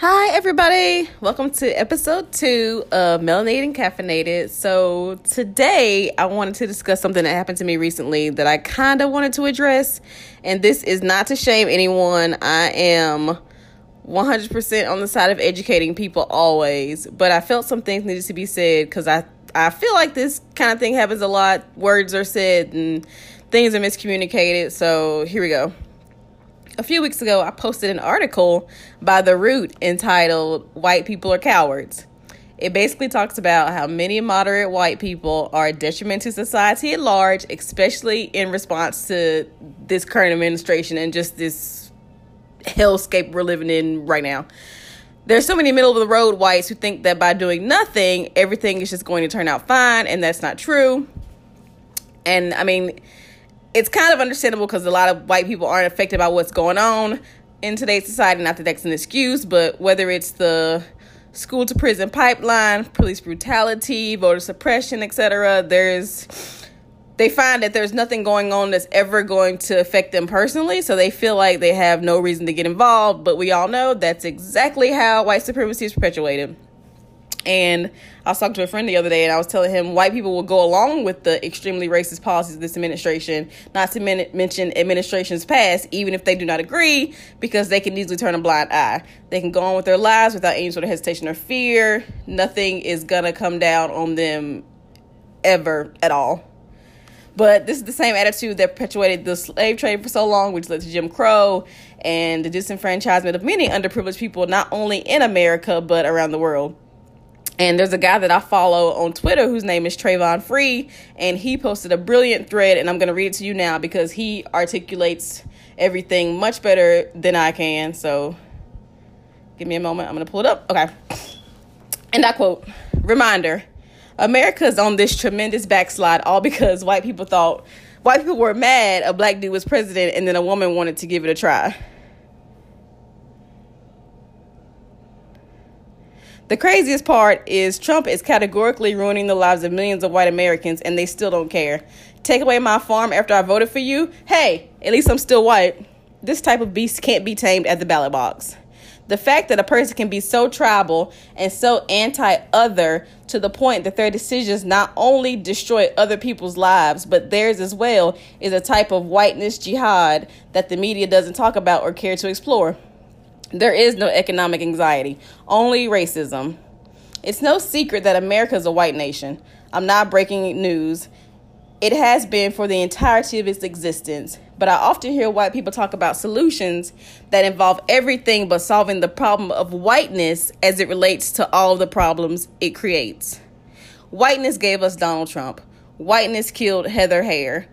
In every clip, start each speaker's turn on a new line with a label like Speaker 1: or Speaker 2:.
Speaker 1: Hi, everybody. Welcome to episode two of Melanated and Caffeinated. So, today I wanted to discuss something that happened to me recently that I kind of wanted to address. And this is not to shame anyone. I am 100% on the side of educating people always. But I felt some things needed to be said because I, I feel like this kind of thing happens a lot. Words are said and things are miscommunicated. So, here we go a few weeks ago, I posted an article by The Root entitled White People Are Cowards. It basically talks about how many moderate white people are a detriment to society at large, especially in response to this current administration and just this hellscape we're living in right now. There's so many middle of the road whites who think that by doing nothing, everything is just going to turn out fine, and that's not true. And I mean, it's kind of understandable because a lot of white people aren't affected by what's going on in today's society. Not that that's an excuse, but whether it's the school to prison pipeline, police brutality, voter suppression, etc., there's they find that there's nothing going on that's ever going to affect them personally, so they feel like they have no reason to get involved. But we all know that's exactly how white supremacy is perpetuated. And I was talking to a friend the other day and I was telling him white people will go along with the extremely racist policies of this administration, not to men- mention administrations past, even if they do not agree, because they can easily turn a blind eye. They can go on with their lives without any sort of hesitation or fear. Nothing is to come down on them ever at all. But this is the same attitude that perpetuated the slave trade for so long, which led to Jim Crow and the disenfranchisement of many underprivileged people, not only in America, but around the world. And there's a guy that I follow on Twitter whose name is Travon Free, and he posted a brilliant thread, and I'm going to read it to you now because he articulates everything much better than I can. So give me a moment. I'm going to pull it up. Okay. And I quote Reminder America's on this tremendous backslide all because white people thought, white people were mad a black dude was president, and then a woman wanted to give it a try. The craziest part is Trump is categorically ruining the lives of millions of white Americans and they still don't care. Take away my farm after I voted for you? Hey, at least I'm still white. This type of beast can't be tamed at the ballot box. The fact that a person can be so tribal and so anti other to the point that their decisions not only destroy other people's lives, but theirs as well, is a type of whiteness jihad that the media doesn't talk about or care to explore. There is no economic anxiety, only racism. It's no secret that America is a white nation. I'm not breaking news. It has been for the entirety of its existence. But I often hear white people talk about solutions that involve everything but solving the problem of whiteness as it relates to all the problems it creates. Whiteness gave us Donald Trump. Whiteness killed Heather Heyer.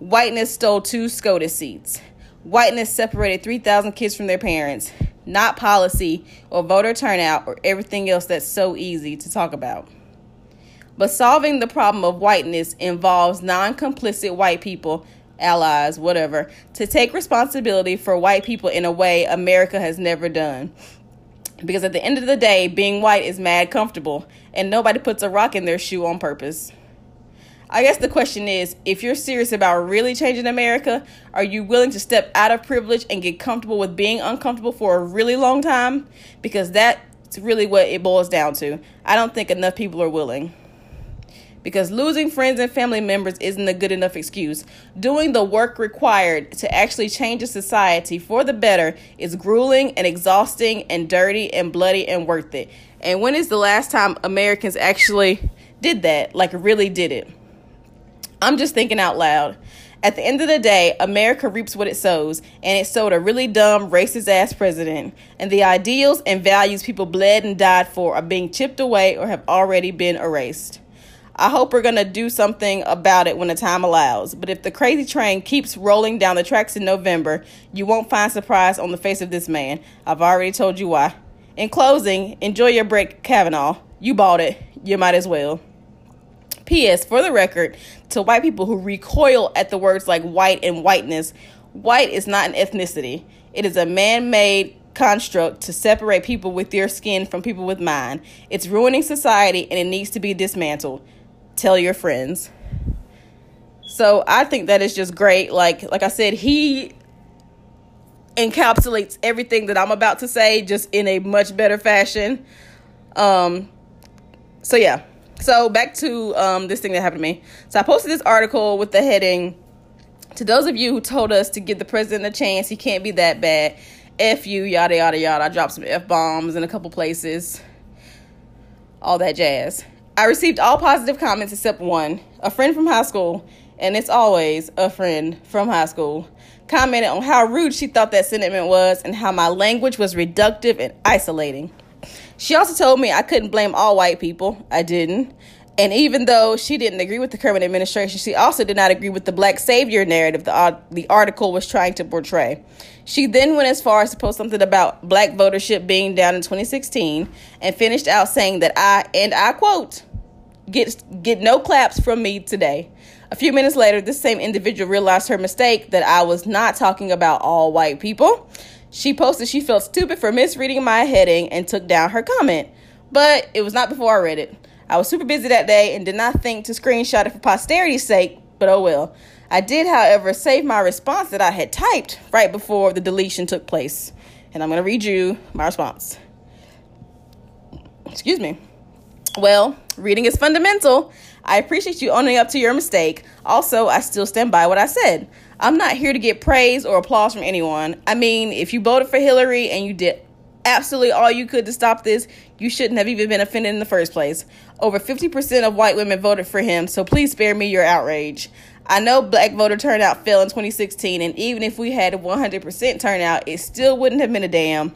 Speaker 1: Whiteness stole two SCOTUS seats. Whiteness separated 3,000 kids from their parents not policy or voter turnout or everything else that's so easy to talk about. But solving the problem of whiteness involves non complicit white people, allies, whatever, to take responsibility for white people in a way America has never done. Because at the end of the day, being white is mad comfortable, and nobody puts a rock in their shoe on purpose. I guess the question is if you're serious about really changing America, are you willing to step out of privilege and get comfortable with being uncomfortable for a really long time? Because that's really what it boils down to. I don't think enough people are willing. Because losing friends and family members isn't a good enough excuse. Doing the work required to actually change a society for the better is grueling and exhausting and dirty and bloody and worth it. And when is the last time Americans actually did that? Like, really did it? I'm just thinking out loud. At the end of the day, America reaps what it sows, and it sowed a really dumb, racist ass president. And the ideals and values people bled and died for are being chipped away or have already been erased. I hope we're going to do something about it when the time allows. But if the crazy train keeps rolling down the tracks in November, you won't find surprise on the face of this man. I've already told you why. In closing, enjoy your break, Kavanaugh. You bought it. You might as well. P.S. For the record, to white people who recoil at the words like white and whiteness, white is not an ethnicity. It is a man made construct to separate people with their skin from people with mine. It's ruining society and it needs to be dismantled. Tell your friends. So I think that is just great. Like like I said, he encapsulates everything that I'm about to say just in a much better fashion. Um, so yeah. So back to um, this thing that happened to me. So I posted this article with the heading to those of you who told us to give the president a chance, he can't be that bad. F you, yada yada yada. I dropped some F bombs in a couple places. All that jazz. I received all positive comments except one. A friend from high school, and it's always a friend from high school, commented on how rude she thought that sentiment was and how my language was reductive and isolating. She also told me I couldn't blame all white people. I didn't. And even though she didn't agree with the current administration, she also did not agree with the black savior narrative the, the article was trying to portray. She then went as far as to post something about black votership being down in 2016 and finished out saying that I, and I quote, get, get no claps from me today. A few minutes later, this same individual realized her mistake that I was not talking about all white people. She posted she felt stupid for misreading my heading and took down her comment. But it was not before I read it. I was super busy that day and did not think to screenshot it for posterity's sake, but oh well. I did, however, save my response that I had typed right before the deletion took place. And I'm going to read you my response. Excuse me. Well, reading is fundamental. I appreciate you owning up to your mistake. Also, I still stand by what I said. I'm not here to get praise or applause from anyone. I mean, if you voted for Hillary and you did absolutely all you could to stop this, you shouldn't have even been offended in the first place. Over 50% of white women voted for him, so please spare me your outrage. I know black voter turnout fell in 2016, and even if we had a 100% turnout, it still wouldn't have been a damn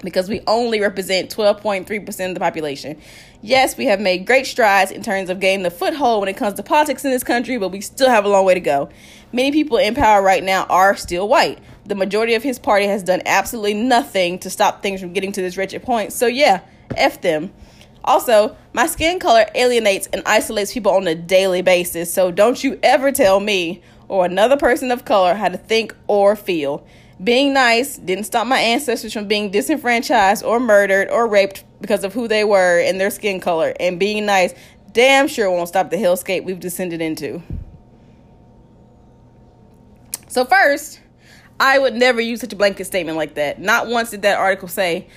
Speaker 1: because we only represent 12.3% of the population. Yes, we have made great strides in terms of gaining the foothold when it comes to politics in this country, but we still have a long way to go. Many people in power right now are still white the majority of his party has done absolutely nothing to stop things from getting to this wretched point. So, yeah, F them. Also, my skin color alienates and isolates people on a daily basis. So, don't you ever tell me or another person of color how to think or feel. Being nice didn't stop my ancestors from being disenfranchised or murdered or raped because of who they were and their skin color. And being nice damn sure won't stop the hellscape we've descended into. So, first, I would never use such a blanket statement like that. Not once did that article say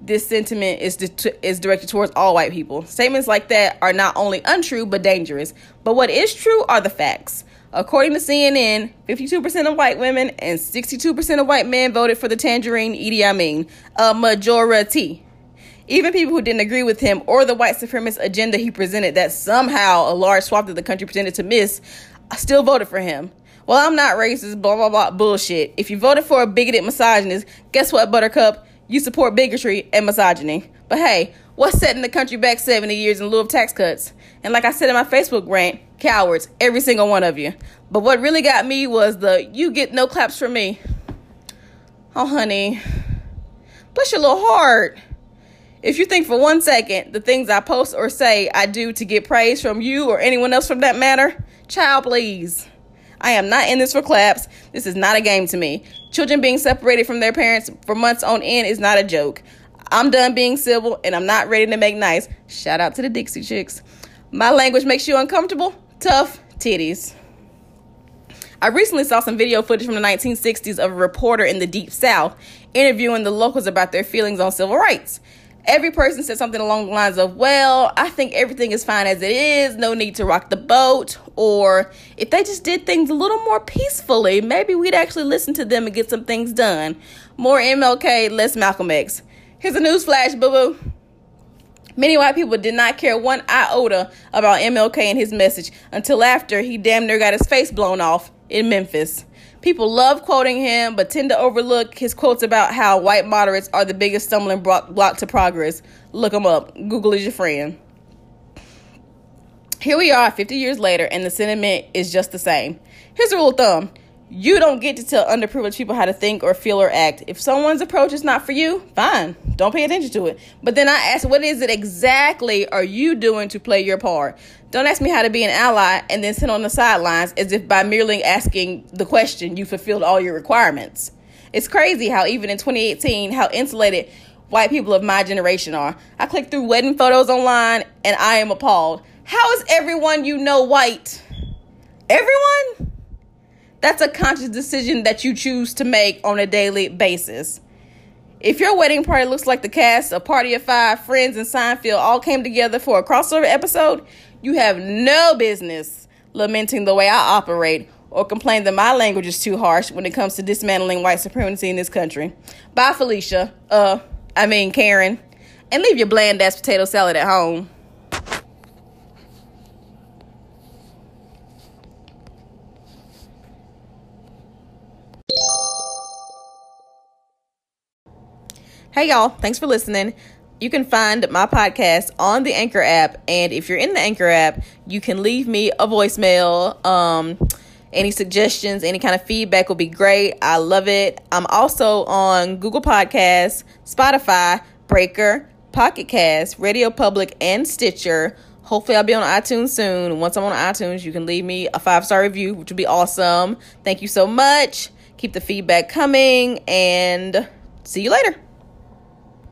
Speaker 1: this sentiment is di- is directed towards all white people. Statements like that are not only untrue but dangerous. But what is true are the facts. According to CNN, 52% of white women and 62% of white men voted for the tangerine Idi Amin, a majority. Even people who didn't agree with him or the white supremacist agenda he presented that somehow a large swath of the country pretended to miss still voted for him. Well, I'm not racist, blah, blah, blah, bullshit. If you voted for a bigoted misogynist, guess what, Buttercup? You support bigotry and misogyny. But hey, what's setting the country back 70 years in lieu of tax cuts? And like I said in my Facebook rant, cowards, every single one of you. But what really got me was the you get no claps from me. Oh, honey, bless your little heart. If you think for one second the things I post or say I do to get praise from you or anyone else from that matter, child, please. I am not in this for claps. This is not a game to me. Children being separated from their parents for months on end is not a joke. I'm done being civil and I'm not ready to make nice. Shout out to the Dixie Chicks. My language makes you uncomfortable? Tough titties. I recently saw some video footage from the 1960s of a reporter in the Deep South interviewing the locals about their feelings on civil rights every person said something along the lines of, Well, I think everything is fine as it is, no need to rock the boat. Or if they just did things a little more peacefully, maybe we'd actually listen to them and get some things done. More MLK, less Malcolm X. Here's a news flash, boo boo. Many white people did not care one iota about MLK and his message until after he damn near got his face blown off in Memphis. People love quoting him, but tend to overlook his quotes about how white moderates are the biggest stumbling block to progress. Look them up. Google is your friend. Here we are 50 years later, and the sentiment is just the same. Here's a rule of thumb you don't get to tell underprivileged people how to think or feel or act. If someone's approach is not for you, fine. Don't pay attention to it. But then I ask, what is it exactly are you doing to play your part? Don't ask me how to be an ally and then sit on the sidelines as if by merely asking the question you fulfilled all your requirements. It's crazy how even in 2018, how insulated white people of my generation are. I click through wedding photos online and I am appalled. How is everyone you know white? Everyone? That's a conscious decision that you choose to make on a daily basis. If your wedding party looks like the cast of Party of Five, Friends, and Seinfeld all came together for a crossover episode, you have no business lamenting the way I operate or complain that my language is too harsh when it comes to dismantling white supremacy in this country. Bye, Felicia. Uh, I mean, Karen. And leave your bland ass potato salad at home. Hey, y'all. Thanks for listening. You can find my podcast on the Anchor app. And if you're in the Anchor app, you can leave me a voicemail. Um, any suggestions, any kind of feedback will be great. I love it. I'm also on Google Podcasts, Spotify, Breaker, Pocket Cast, Radio Public, and Stitcher. Hopefully, I'll be on iTunes soon. Once I'm on iTunes, you can leave me a five star review, which would be awesome. Thank you so much. Keep the feedback coming, and see you later.